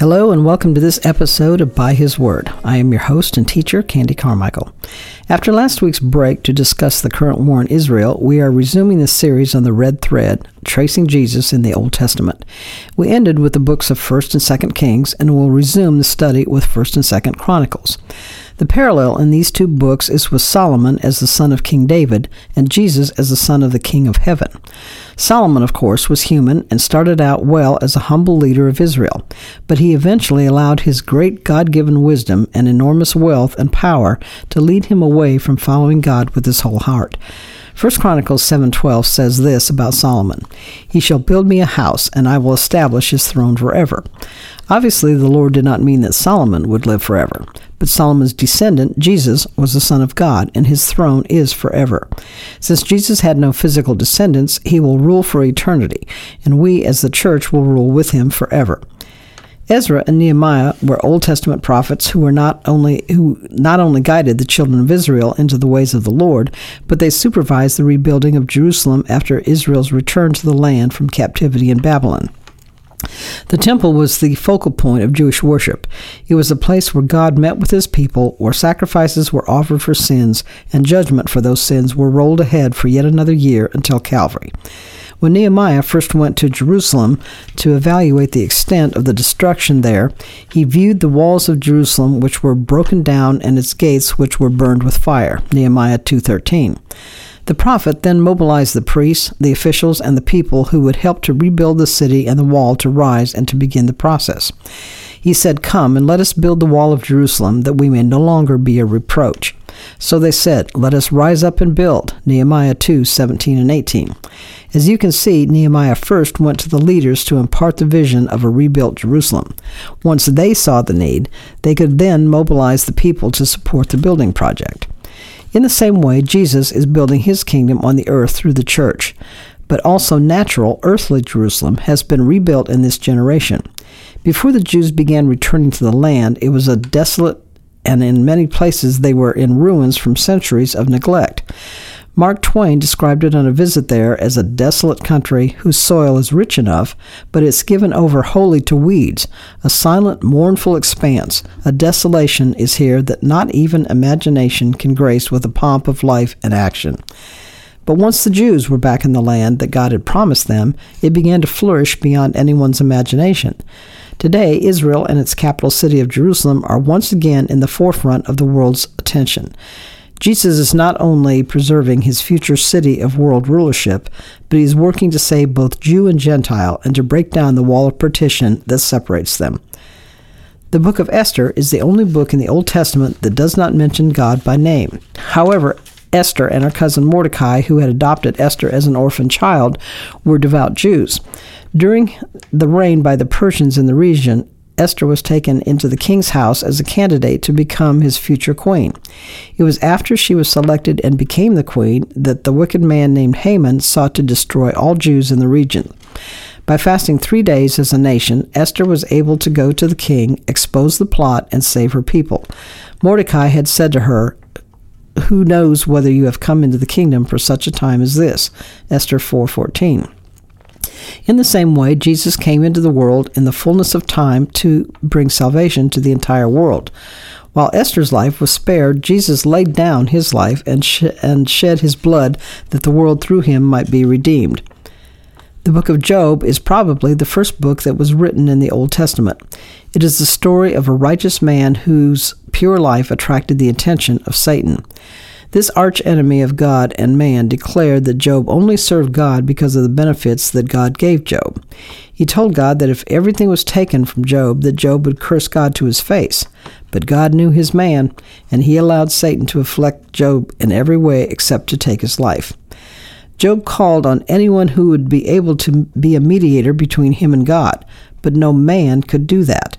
Hello, and welcome to this episode of By His Word. I am your host and teacher, Candy Carmichael. After last week's break to discuss the current war in Israel, we are resuming the series on the red thread, tracing Jesus in the Old Testament. We ended with the books of 1st and 2nd Kings, and we'll resume the study with 1st and 2nd Chronicles. The parallel in these two books is with Solomon as the son of King David and Jesus as the son of the King of Heaven. Solomon, of course, was human and started out well as a humble leader of Israel, but he eventually allowed his great God given wisdom and enormous wealth and power to lead him away from following God with his whole heart. 1 Chronicles 7:12 says this about Solomon: He shall build me a house, and I will establish his throne forever. Obviously, the Lord did not mean that Solomon would live forever, but Solomon's descendant, Jesus, was the Son of God, and his throne is forever. Since Jesus had no physical descendants, he will rule for eternity, and we as the church will rule with him forever. Ezra and Nehemiah were Old Testament prophets who were not only who not only guided the children of Israel into the ways of the Lord, but they supervised the rebuilding of Jerusalem after Israel's return to the land from captivity in Babylon. The temple was the focal point of Jewish worship. It was a place where God met with his people, where sacrifices were offered for sins, and judgment for those sins were rolled ahead for yet another year until Calvary. When Nehemiah first went to Jerusalem to evaluate the extent of the destruction there, he viewed the walls of Jerusalem which were broken down and its gates which were burned with fire. Nehemiah 2:13. The prophet then mobilized the priests, the officials, and the people who would help to rebuild the city and the wall to rise and to begin the process. He said, Come and let us build the wall of Jerusalem, that we may no longer be a reproach. So they said, Let us rise up and build. Nehemiah 2 17 and 18. As you can see, Nehemiah first went to the leaders to impart the vision of a rebuilt Jerusalem. Once they saw the need, they could then mobilize the people to support the building project. In the same way, Jesus is building his kingdom on the earth through the church. But also, natural, earthly Jerusalem has been rebuilt in this generation. Before the Jews began returning to the land, it was a desolate, and in many places they were in ruins from centuries of neglect. Mark Twain described it on a visit there as a desolate country whose soil is rich enough, but it's given over wholly to weeds, a silent, mournful expanse. A desolation is here that not even imagination can grace with the pomp of life and action. But once the Jews were back in the land that God had promised them, it began to flourish beyond anyone's imagination. Today, Israel and its capital city of Jerusalem are once again in the forefront of the world's attention. Jesus is not only preserving his future city of world rulership, but he is working to save both Jew and Gentile and to break down the wall of partition that separates them. The book of Esther is the only book in the Old Testament that does not mention God by name. However, Esther and her cousin Mordecai, who had adopted Esther as an orphan child, were devout Jews. During the reign by the Persians in the region, Esther was taken into the king's house as a candidate to become his future queen. It was after she was selected and became the queen that the wicked man named Haman sought to destroy all Jews in the region. By fasting three days as a nation, Esther was able to go to the king, expose the plot, and save her people. Mordecai had said to her, Who knows whether you have come into the kingdom for such a time as this? Esther 4:14. In the same way, Jesus came into the world in the fullness of time to bring salvation to the entire world. While Esther's life was spared, Jesus laid down his life and, sh- and shed his blood that the world through him might be redeemed. The book of Job is probably the first book that was written in the Old Testament. It is the story of a righteous man whose pure life attracted the attention of Satan. This archenemy of God and man declared that Job only served God because of the benefits that God gave Job. He told God that if everything was taken from Job, that Job would curse God to his face. But God knew his man, and he allowed Satan to afflict Job in every way except to take his life. Job called on anyone who would be able to be a mediator between him and God, but no man could do that.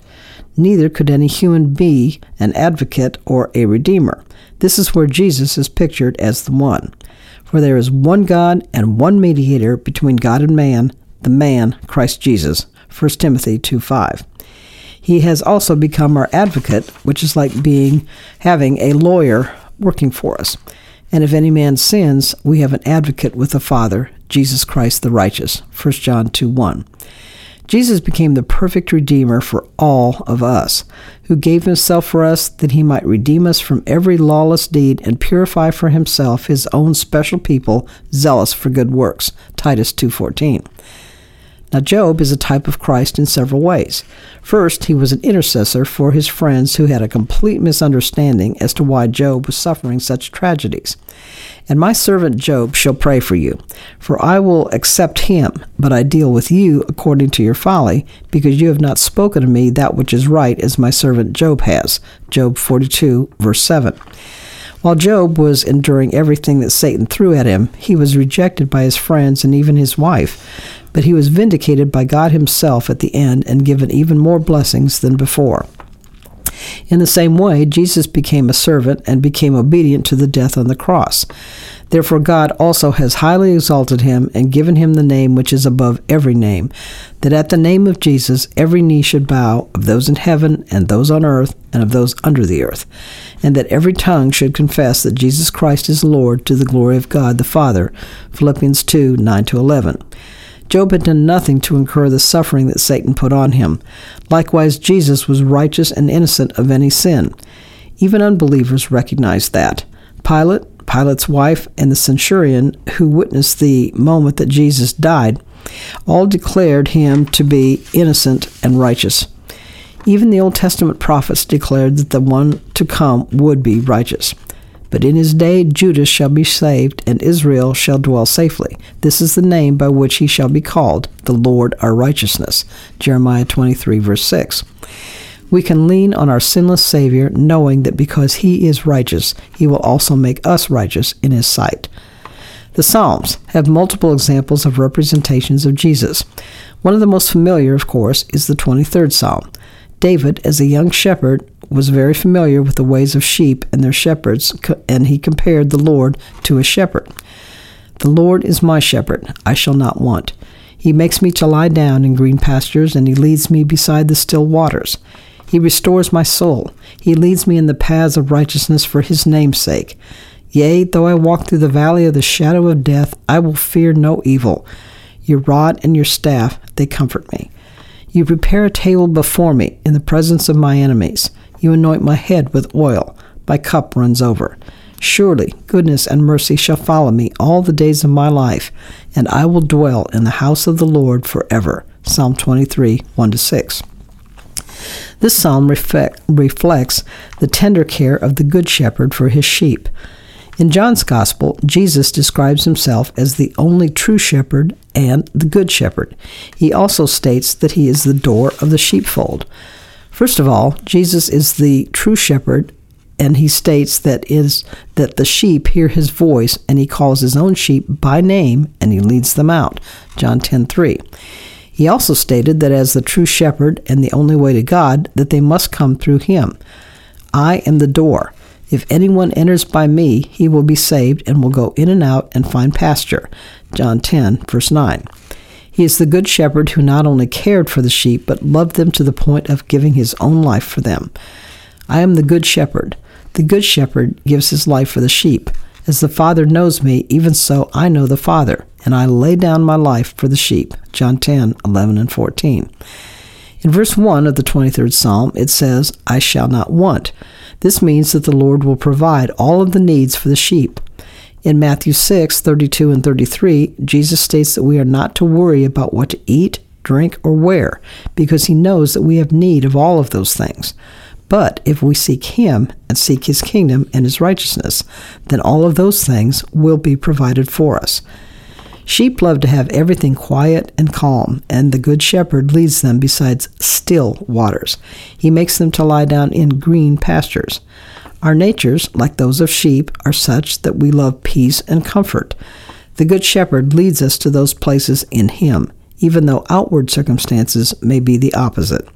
Neither could any human be an advocate or a redeemer. This is where Jesus is pictured as the one. For there is one God and one mediator between God and man, the man, Christ Jesus. 1 Timothy 2 5. He has also become our advocate, which is like being having a lawyer working for us. And if any man sins, we have an advocate with the Father, Jesus Christ the righteous. 1 John 2 1. Jesus became the perfect Redeemer for all of us, who gave himself for us that he might redeem us from every lawless deed and purify for himself his own special people, zealous for good works. Titus 2.14. Now, Job is a type of Christ in several ways. First, he was an intercessor for his friends who had a complete misunderstanding as to why Job was suffering such tragedies. And my servant Job shall pray for you, for I will accept him, but I deal with you according to your folly, because you have not spoken to me that which is right as my servant Job has. Job 42, verse 7. While Job was enduring everything that Satan threw at him, he was rejected by his friends and even his wife but he was vindicated by God himself at the end and given even more blessings than before. In the same way, Jesus became a servant and became obedient to the death on the cross. Therefore, God also has highly exalted him and given him the name which is above every name, that at the name of Jesus every knee should bow, of those in heaven and those on earth and of those under the earth, and that every tongue should confess that Jesus Christ is Lord to the glory of God the Father. Philippians 2 9 11. Job had done nothing to incur the suffering that Satan put on him. Likewise, Jesus was righteous and innocent of any sin. Even unbelievers recognized that. Pilate, Pilate's wife, and the centurion who witnessed the moment that Jesus died all declared him to be innocent and righteous. Even the Old Testament prophets declared that the one to come would be righteous. But in his day Judah shall be saved, and Israel shall dwell safely. This is the name by which he shall be called, the Lord our righteousness. Jeremiah 23, verse 6. We can lean on our sinless Savior, knowing that because he is righteous, he will also make us righteous in his sight. The Psalms have multiple examples of representations of Jesus. One of the most familiar, of course, is the 23rd Psalm. David, as a young shepherd, was very familiar with the ways of sheep and their shepherds, and he compared the Lord to a shepherd. The Lord is my shepherd, I shall not want. He makes me to lie down in green pastures, and he leads me beside the still waters. He restores my soul. He leads me in the paths of righteousness for his name's sake. Yea, though I walk through the valley of the shadow of death, I will fear no evil. Your rod and your staff, they comfort me. You prepare a table before me in the presence of my enemies. You anoint my head with oil. My cup runs over. Surely goodness and mercy shall follow me all the days of my life, and I will dwell in the house of the Lord forever. Psalm 23, 1 6. This psalm reflect, reflects the tender care of the Good Shepherd for his sheep. In John's Gospel, Jesus describes himself as the only true shepherd and the good shepherd. He also states that he is the door of the sheepfold. First of all, Jesus is the true shepherd, and he states that is that the sheep hear his voice, and he calls his own sheep by name, and he leads them out. John 10:3. He also stated that as the true shepherd and the only way to God, that they must come through him. I am the door. If anyone enters by me, he will be saved and will go in and out and find pasture. John 10, verse 9. He is the good shepherd who not only cared for the sheep, but loved them to the point of giving his own life for them. I am the good shepherd. The good shepherd gives his life for the sheep. As the Father knows me, even so I know the Father, and I lay down my life for the sheep. John 10, 11, and 14. In verse 1 of the 23rd Psalm, it says, I shall not want. This means that the Lord will provide all of the needs for the sheep. In Matthew 6, 32 and 33, Jesus states that we are not to worry about what to eat, drink, or wear, because he knows that we have need of all of those things. But if we seek him and seek his kingdom and his righteousness, then all of those things will be provided for us. Sheep love to have everything quiet and calm, and the Good Shepherd leads them beside still waters. He makes them to lie down in green pastures. Our natures, like those of sheep, are such that we love peace and comfort. The Good Shepherd leads us to those places in Him, even though outward circumstances may be the opposite.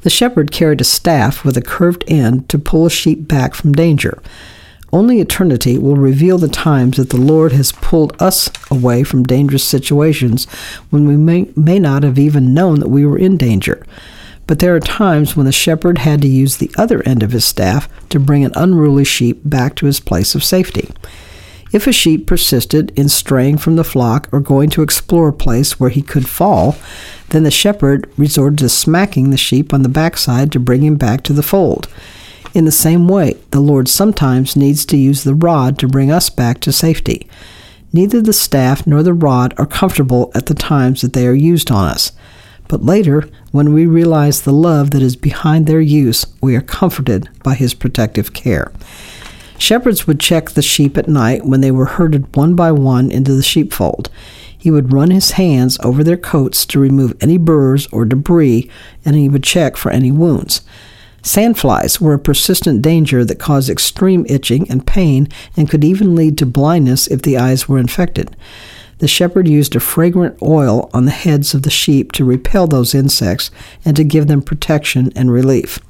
The shepherd carried a staff with a curved end to pull a sheep back from danger. Only eternity will reveal the times that the Lord has pulled us away from dangerous situations when we may, may not have even known that we were in danger. But there are times when the shepherd had to use the other end of his staff to bring an unruly sheep back to his place of safety. If a sheep persisted in straying from the flock or going to explore a place where he could fall, then the shepherd resorted to smacking the sheep on the backside to bring him back to the fold. In the same way, the Lord sometimes needs to use the rod to bring us back to safety. Neither the staff nor the rod are comfortable at the times that they are used on us. But later, when we realize the love that is behind their use, we are comforted by his protective care. Shepherds would check the sheep at night when they were herded one by one into the sheepfold. He would run his hands over their coats to remove any burrs or debris, and he would check for any wounds. Sandflies were a persistent danger that caused extreme itching and pain and could even lead to blindness if the eyes were infected. The shepherd used a fragrant oil on the heads of the sheep to repel those insects and to give them protection and relief.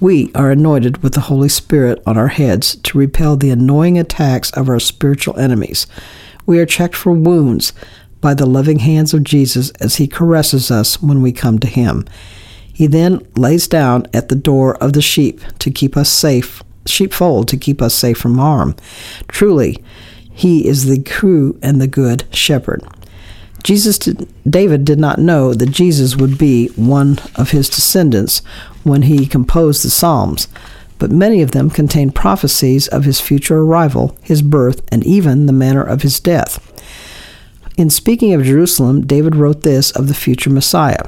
We are anointed with the Holy Spirit on our heads to repel the annoying attacks of our spiritual enemies. We are checked for wounds by the loving hands of Jesus as he caresses us when we come to him. He then lays down at the door of the sheep to keep us safe, sheepfold to keep us safe from harm. Truly, he is the true and the good shepherd. Jesus did, David did not know that Jesus would be one of his descendants when he composed the Psalms, but many of them contain prophecies of his future arrival, his birth, and even the manner of his death. In speaking of Jerusalem, David wrote this of the future Messiah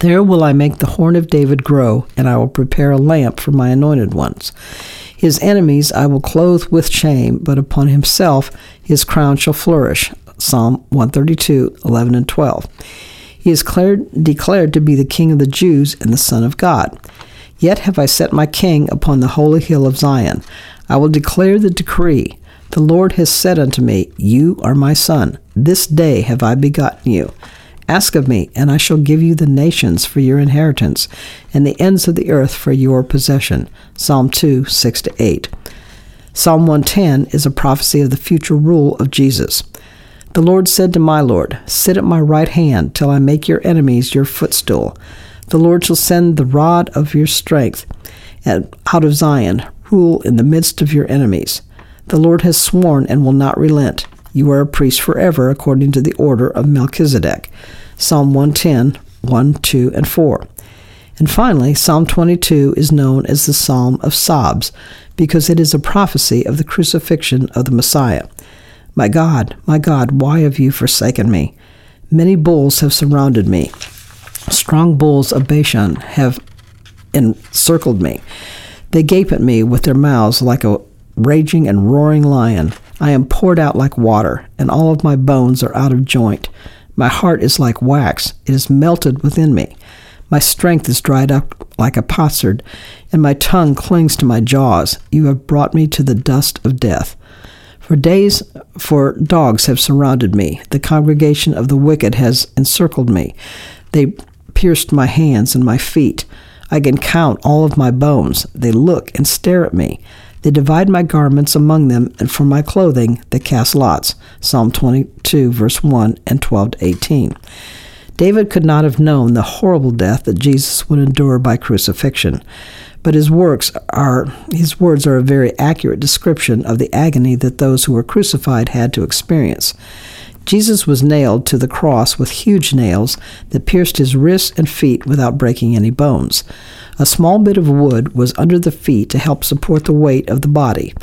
there will I make the horn of David grow, and I will prepare a lamp for my anointed ones. His enemies I will clothe with shame, but upon himself his crown shall flourish. Psalm 132, 11 and 12. He is declared, declared to be the King of the Jews and the Son of God. Yet have I set my King upon the holy hill of Zion. I will declare the decree. The Lord has said unto me, You are my Son. This day have I begotten you. Ask of me, and I shall give you the nations for your inheritance, and the ends of the earth for your possession. Psalm 2, 6 to 8. Psalm 110 is a prophecy of the future rule of Jesus. The Lord said to my Lord, Sit at my right hand till I make your enemies your footstool. The Lord shall send the rod of your strength out of Zion, rule in the midst of your enemies. The Lord has sworn and will not relent. You are a priest forever according to the order of Melchizedek. Psalm 110, 1, 2, and 4. And finally, Psalm 22 is known as the Psalm of Sobs because it is a prophecy of the crucifixion of the Messiah. My God, my God, why have you forsaken me? Many bulls have surrounded me. Strong bulls of Bashan have encircled me. They gape at me with their mouths like a raging and roaring lion. I am poured out like water, and all of my bones are out of joint. My heart is like wax, it is melted within me. My strength is dried up like a potsherd, and my tongue clings to my jaws. You have brought me to the dust of death. For days, for dogs have surrounded me. The congregation of the wicked has encircled me. They pierced my hands and my feet. I can count all of my bones. They look and stare at me. They divide my garments among them, and for my clothing they cast lots. Psalm 22, verse 1 and 12 to 18. David could not have known the horrible death that Jesus would endure by crucifixion, but his works are his words are a very accurate description of the agony that those who were crucified had to experience. Jesus was nailed to the cross with huge nails that pierced his wrists and feet without breaking any bones. A small bit of wood was under the feet to help support the weight of the body.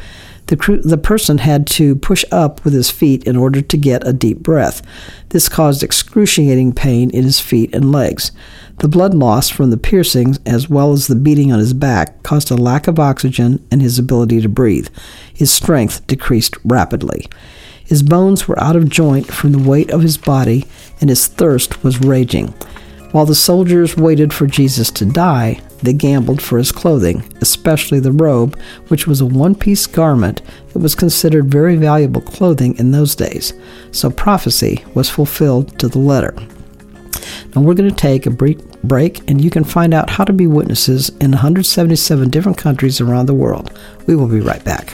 The, the person had to push up with his feet in order to get a deep breath. This caused excruciating pain in his feet and legs. The blood loss from the piercings, as well as the beating on his back, caused a lack of oxygen and his ability to breathe. His strength decreased rapidly. His bones were out of joint from the weight of his body, and his thirst was raging. While the soldiers waited for Jesus to die, they gambled for his clothing, especially the robe, which was a one piece garment that was considered very valuable clothing in those days. So prophecy was fulfilled to the letter. Now we're going to take a brief break, and you can find out how to be witnesses in 177 different countries around the world. We will be right back.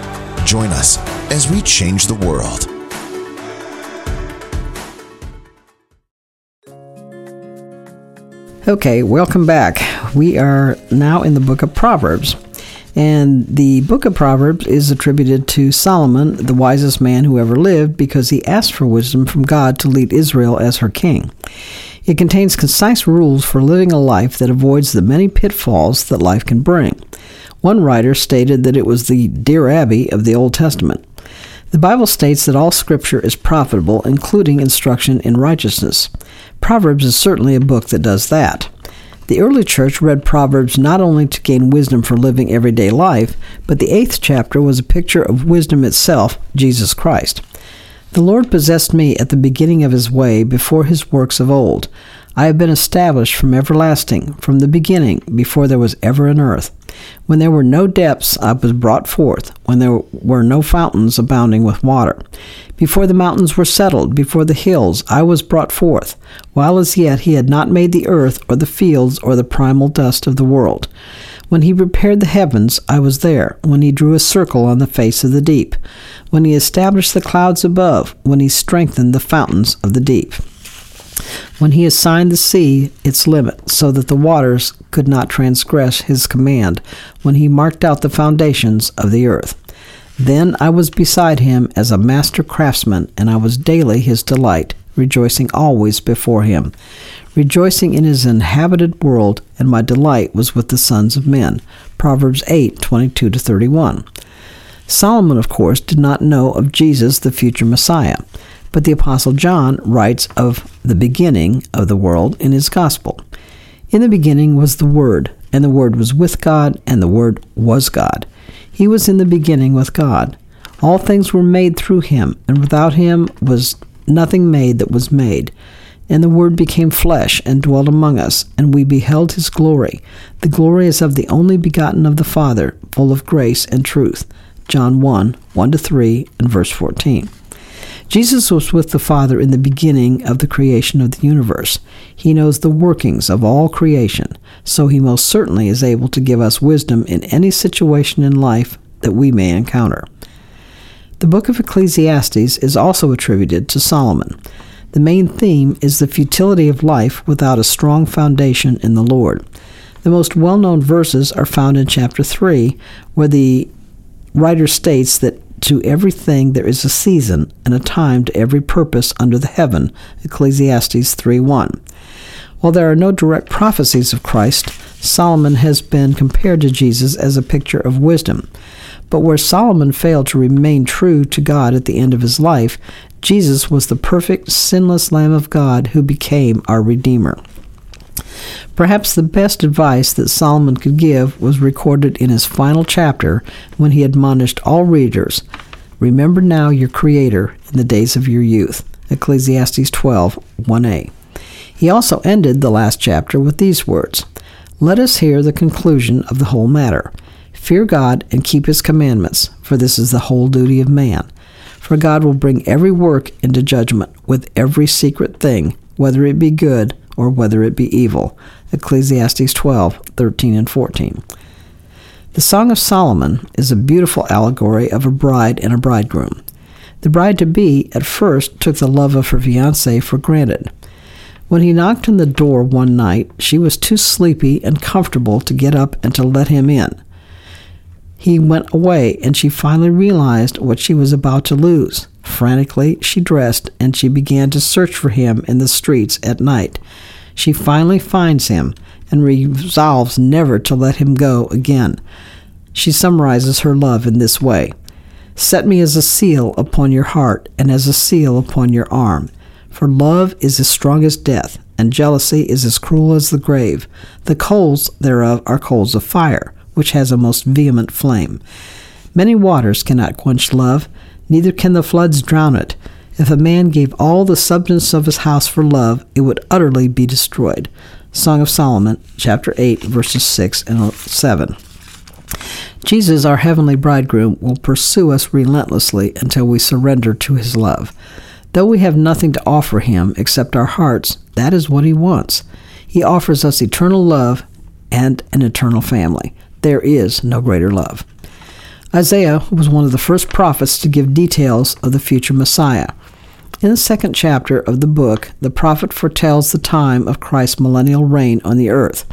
Join us as we change the world. Okay, welcome back. We are now in the book of Proverbs. And the book of Proverbs is attributed to Solomon, the wisest man who ever lived, because he asked for wisdom from God to lead Israel as her king. It contains concise rules for living a life that avoids the many pitfalls that life can bring. One writer stated that it was the Dear Abby of the Old Testament. The Bible states that all scripture is profitable, including instruction in righteousness. Proverbs is certainly a book that does that. The early church read Proverbs not only to gain wisdom for living everyday life, but the eighth chapter was a picture of wisdom itself, Jesus Christ. The Lord possessed me at the beginning of his way before his works of old. I have been established from everlasting, from the beginning, before there was ever an earth. When there were no depths, I was brought forth, when there were no fountains abounding with water. Before the mountains were settled, before the hills, I was brought forth, while as yet he had not made the earth, or the fields, or the primal dust of the world. When he prepared the heavens, I was there. When he drew a circle on the face of the deep. When he established the clouds above. When he strengthened the fountains of the deep when he assigned the sea its limit, so that the waters could not transgress his command, when he marked out the foundations of the earth. Then I was beside him as a master craftsman, and I was daily his delight, rejoicing always before him, rejoicing in his inhabited world, and my delight was with the sons of men. Proverbs 8 22 31. Solomon, of course, did not know of Jesus, the future Messiah. But the Apostle John writes of the beginning of the world in his Gospel. In the beginning was the Word, and the Word was with God, and the Word was God. He was in the beginning with God. All things were made through him, and without him was nothing made that was made. And the Word became flesh and dwelt among us, and we beheld his glory. The glory is of the only begotten of the Father, full of grace and truth. John 1 1 3 and verse 14. Jesus was with the Father in the beginning of the creation of the universe. He knows the workings of all creation, so he most certainly is able to give us wisdom in any situation in life that we may encounter. The book of Ecclesiastes is also attributed to Solomon. The main theme is the futility of life without a strong foundation in the Lord. The most well known verses are found in chapter 3, where the writer states that to everything there is a season and a time to every purpose under the heaven. Ecclesiastes 3:1. While there are no direct prophecies of Christ, Solomon has been compared to Jesus as a picture of wisdom. But where Solomon failed to remain true to God at the end of his life, Jesus was the perfect, sinless Lamb of God who became our Redeemer. Perhaps the best advice that Solomon could give was recorded in his final chapter when he admonished all readers Remember now your Creator in the days of your youth. Ecclesiastes 12 1a. He also ended the last chapter with these words Let us hear the conclusion of the whole matter. Fear God and keep his commandments, for this is the whole duty of man. For God will bring every work into judgment with every secret thing, whether it be good or whether it be evil. Ecclesiastes 12, 13 and 14. The Song of Solomon is a beautiful allegory of a bride and a bridegroom. The bride to be at first took the love of her fiance for granted. When he knocked on the door one night, she was too sleepy and comfortable to get up and to let him in. He went away, and she finally realized what she was about to lose. Frantically, she dressed and she began to search for him in the streets at night. She finally finds him and resolves never to let him go again. She summarizes her love in this way Set me as a seal upon your heart and as a seal upon your arm. For love is as strong as death, and jealousy is as cruel as the grave. The coals thereof are coals of fire which has a most vehement flame. Many waters cannot quench love, neither can the floods drown it. If a man gave all the substance of his house for love, it would utterly be destroyed. Song of Solomon, chapter 8, verses 6 and 7. Jesus, our heavenly bridegroom, will pursue us relentlessly until we surrender to his love. Though we have nothing to offer him except our hearts, that is what he wants. He offers us eternal love and an eternal family. There is no greater love. Isaiah was one of the first prophets to give details of the future Messiah. In the second chapter of the book, the prophet foretells the time of Christ's millennial reign on the earth.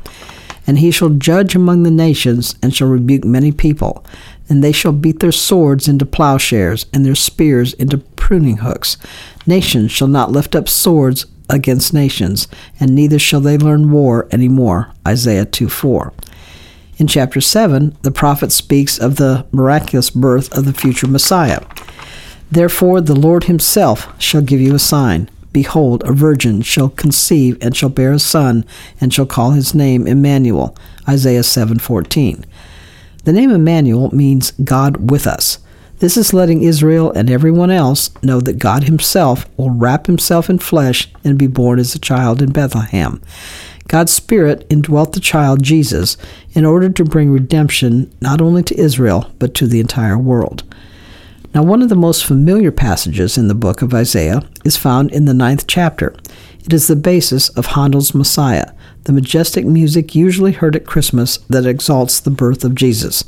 And he shall judge among the nations, and shall rebuke many people. And they shall beat their swords into plowshares, and their spears into pruning hooks. Nations shall not lift up swords against nations, and neither shall they learn war any more. Isaiah 2 4. In chapter 7, the prophet speaks of the miraculous birth of the future Messiah. Therefore, the Lord himself shall give you a sign. Behold, a virgin shall conceive and shall bear a son, and shall call his name Emmanuel. Isaiah 7:14. The name Emmanuel means God with us. This is letting Israel and everyone else know that God himself will wrap himself in flesh and be born as a child in Bethlehem. God's Spirit indwelt the child Jesus in order to bring redemption not only to Israel, but to the entire world. Now, one of the most familiar passages in the book of Isaiah is found in the ninth chapter. It is the basis of Handel's Messiah, the majestic music usually heard at Christmas that exalts the birth of Jesus.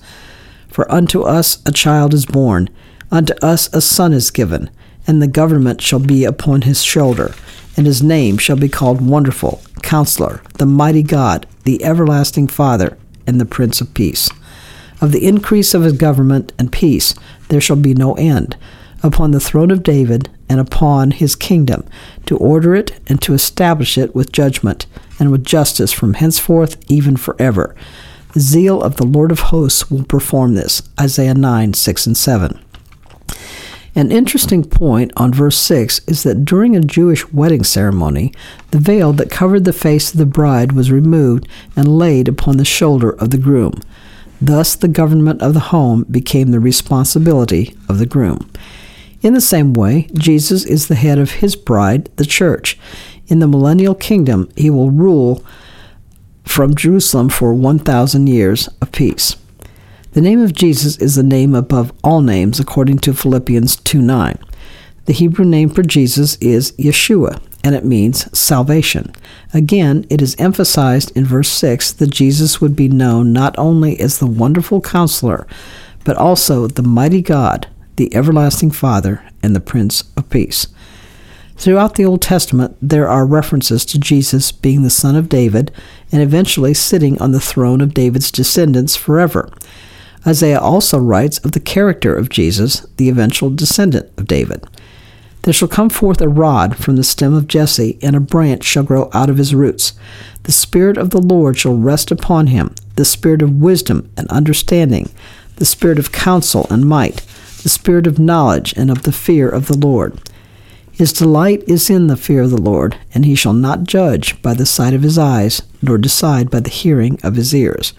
For unto us a child is born, unto us a son is given, and the government shall be upon his shoulder and his name shall be called Wonderful, Counselor, the Mighty God, the Everlasting Father, and the Prince of Peace. Of the increase of his government and peace there shall be no end, upon the throne of David and upon his kingdom, to order it and to establish it with judgment and with justice from henceforth even forever. The zeal of the Lord of hosts will perform this. Isaiah 9, 6 and 7. An interesting point on verse 6 is that during a Jewish wedding ceremony, the veil that covered the face of the bride was removed and laid upon the shoulder of the groom. Thus, the government of the home became the responsibility of the groom. In the same way, Jesus is the head of his bride, the church. In the millennial kingdom, he will rule from Jerusalem for 1,000 years of peace. The name of Jesus is the name above all names, according to Philippians 2 9. The Hebrew name for Jesus is Yeshua, and it means salvation. Again, it is emphasized in verse 6 that Jesus would be known not only as the wonderful counselor, but also the mighty God, the everlasting Father, and the Prince of Peace. Throughout the Old Testament, there are references to Jesus being the son of David and eventually sitting on the throne of David's descendants forever. Isaiah also writes of the character of Jesus, the eventual descendant of David. There shall come forth a rod from the stem of Jesse, and a branch shall grow out of his roots. The Spirit of the Lord shall rest upon him, the Spirit of wisdom and understanding, the Spirit of counsel and might, the Spirit of knowledge and of the fear of the Lord. His delight is in the fear of the Lord, and he shall not judge by the sight of his eyes, nor decide by the hearing of his ears.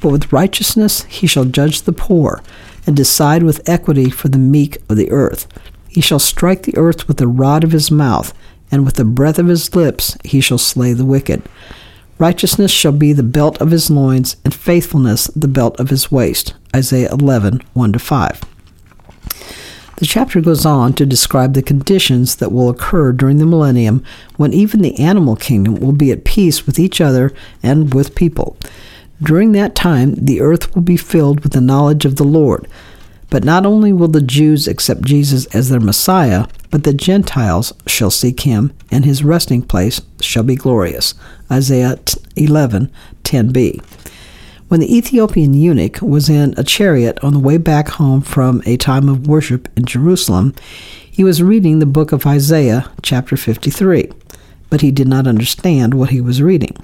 But with righteousness he shall judge the poor, and decide with equity for the meek of the earth. He shall strike the earth with the rod of his mouth, and with the breath of his lips he shall slay the wicked. Righteousness shall be the belt of his loins, and faithfulness the belt of his waist. Isaiah 11, 1 5. The chapter goes on to describe the conditions that will occur during the millennium when even the animal kingdom will be at peace with each other and with people. During that time, the earth will be filled with the knowledge of the Lord. But not only will the Jews accept Jesus as their Messiah, but the Gentiles shall seek him, and his resting place shall be glorious. Isaiah 11, 10b. When the Ethiopian eunuch was in a chariot on the way back home from a time of worship in Jerusalem, he was reading the book of Isaiah, chapter 53, but he did not understand what he was reading.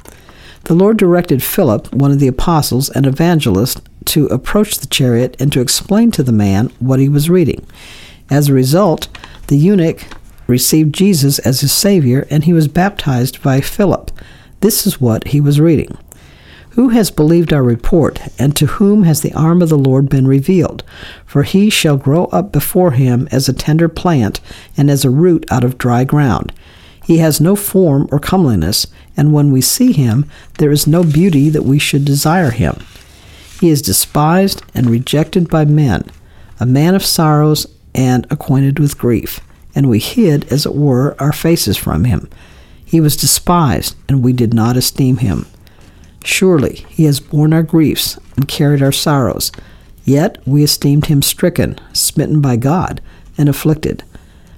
The Lord directed Philip, one of the apostles and evangelist, to approach the chariot and to explain to the man what he was reading. As a result, the eunuch received Jesus as his Savior and he was baptized by Philip. This is what he was reading. Who has believed our report, and to whom has the arm of the Lord been revealed? For he shall grow up before him as a tender plant, and as a root out of dry ground. He has no form or comeliness, and when we see him, there is no beauty that we should desire him. He is despised and rejected by men, a man of sorrows and acquainted with grief, and we hid, as it were, our faces from him. He was despised, and we did not esteem him. Surely he has borne our griefs and carried our sorrows. Yet we esteemed him stricken, smitten by God, and afflicted.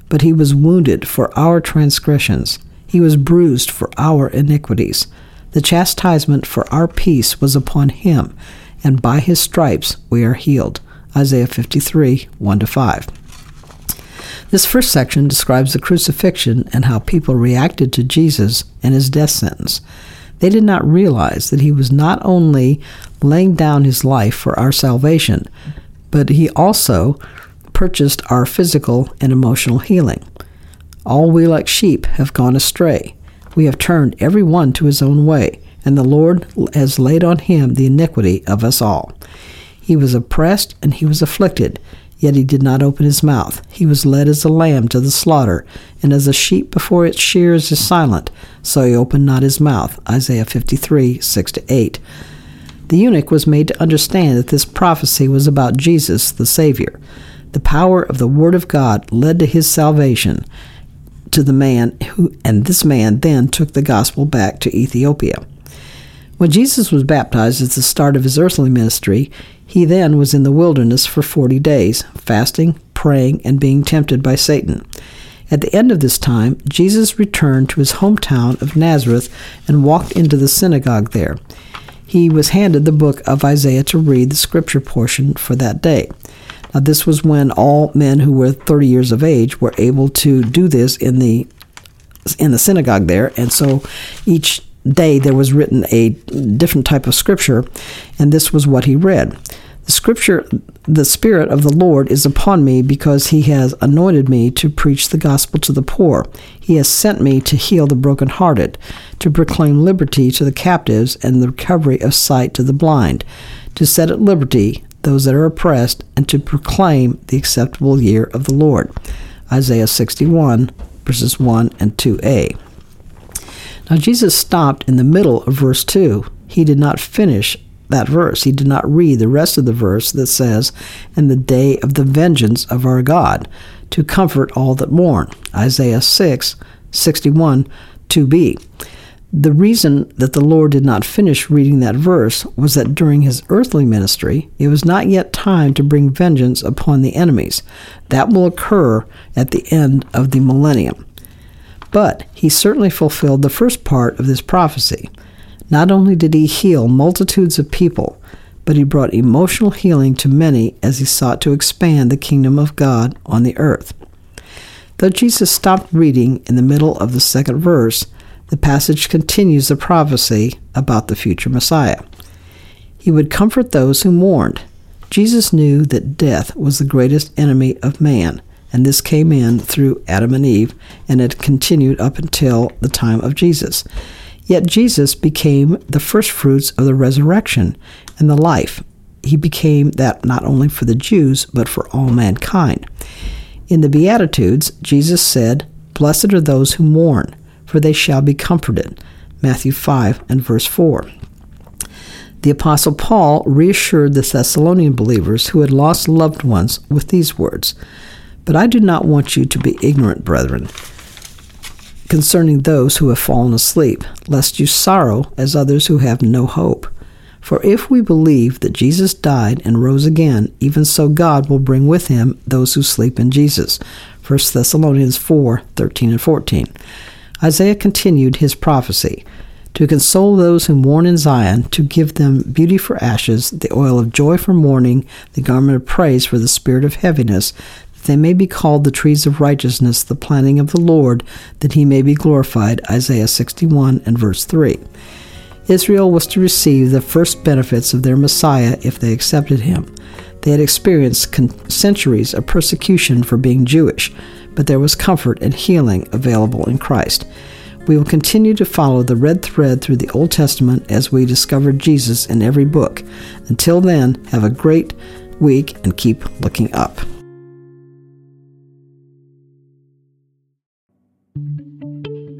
But he was wounded for our transgressions, he was bruised for our iniquities. The chastisement for our peace was upon him, and by his stripes we are healed. Isaiah 53 1 5. This first section describes the crucifixion and how people reacted to Jesus and his death sentence. They did not realize that he was not only laying down his life for our salvation, but he also purchased our physical and emotional healing. All we like sheep have gone astray. We have turned every one to his own way, and the Lord has laid on him the iniquity of us all. He was oppressed and he was afflicted, Yet he did not open his mouth. He was led as a lamb to the slaughter, and as a sheep before its shears is silent, so he opened not his mouth. Isaiah 53, 6 8. The eunuch was made to understand that this prophecy was about Jesus, the Savior. The power of the Word of God led to his salvation to the man who, and this man then took the gospel back to Ethiopia. When Jesus was baptized at the start of his earthly ministry, he then was in the wilderness for forty days, fasting, praying, and being tempted by Satan. At the end of this time, Jesus returned to his hometown of Nazareth and walked into the synagogue there. He was handed the book of Isaiah to read the scripture portion for that day. Now, this was when all men who were 30 years of age were able to do this in the in the synagogue there, and so each day there was written a different type of scripture, and this was what he read. The scripture, the Spirit of the Lord is upon me because he has anointed me to preach the gospel to the poor. He has sent me to heal the brokenhearted, to proclaim liberty to the captives and the recovery of sight to the blind, to set at liberty those that are oppressed, and to proclaim the acceptable year of the Lord. Isaiah 61, verses 1 and 2a. Now, Jesus stopped in the middle of verse 2. He did not finish that verse. He did not read the rest of the verse that says, "In the day of the vengeance of our God, to comfort all that mourn." Isaiah 6, 61, 2b. The reason that the Lord did not finish reading that verse was that during his earthly ministry, it was not yet time to bring vengeance upon the enemies. That will occur at the end of the millennium. But he certainly fulfilled the first part of this prophecy. Not only did he heal multitudes of people, but he brought emotional healing to many as he sought to expand the kingdom of God on the earth. Though Jesus stopped reading in the middle of the second verse, the passage continues the prophecy about the future Messiah. He would comfort those who mourned. Jesus knew that death was the greatest enemy of man, and this came in through Adam and Eve, and it continued up until the time of Jesus. Yet Jesus became the first fruits of the resurrection and the life. He became that not only for the Jews, but for all mankind. In the Beatitudes, Jesus said, Blessed are those who mourn, for they shall be comforted. Matthew 5 and verse 4. The Apostle Paul reassured the Thessalonian believers who had lost loved ones with these words But I do not want you to be ignorant, brethren concerning those who have fallen asleep, lest you sorrow as others who have no hope. For if we believe that Jesus died and rose again, even so God will bring with him those who sleep in Jesus. 1 Thessalonians 4 13 and 14. Isaiah continued his prophecy to console those who mourn in Zion, to give them beauty for ashes, the oil of joy for mourning, the garment of praise for the spirit of heaviness, that they may be called the trees of righteousness, the planting of the Lord, that he may be glorified. Isaiah 61 and verse 3. Israel was to receive the first benefits of their Messiah if they accepted him. They had experienced con- centuries of persecution for being Jewish, but there was comfort and healing available in Christ. We will continue to follow the red thread through the Old Testament as we discover Jesus in every book. Until then, have a great week and keep looking up.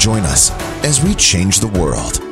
Join us as we change the world.